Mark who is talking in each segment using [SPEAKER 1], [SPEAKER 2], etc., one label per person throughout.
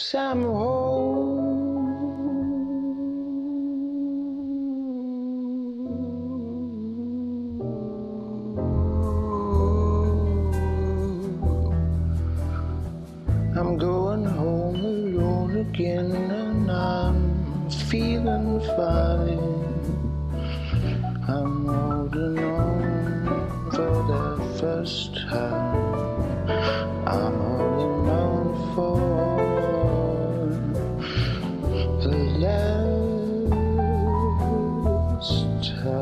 [SPEAKER 1] Some I'm going home alone again and I'm feeling fine. Oh,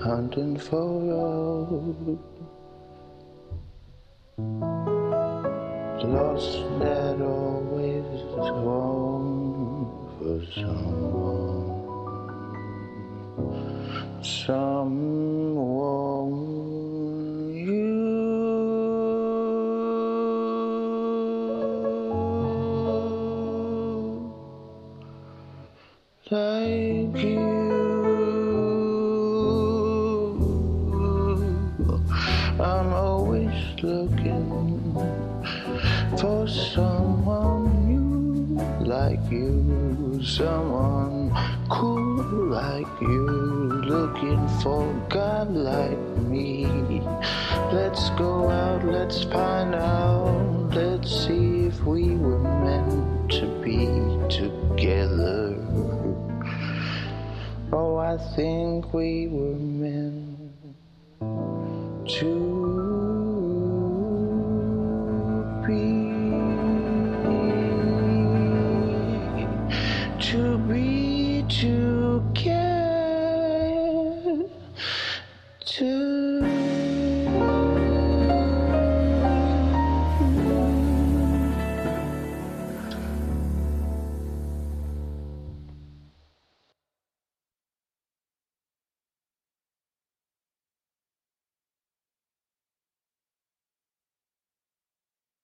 [SPEAKER 1] hunting for love. Lost that always someone. Someone you like you. I'm always looking for someone like you, someone cool like you, looking for a guy like me. Let's go out, let's find out, let's see if we were meant to be together. Oh, I think we were meant to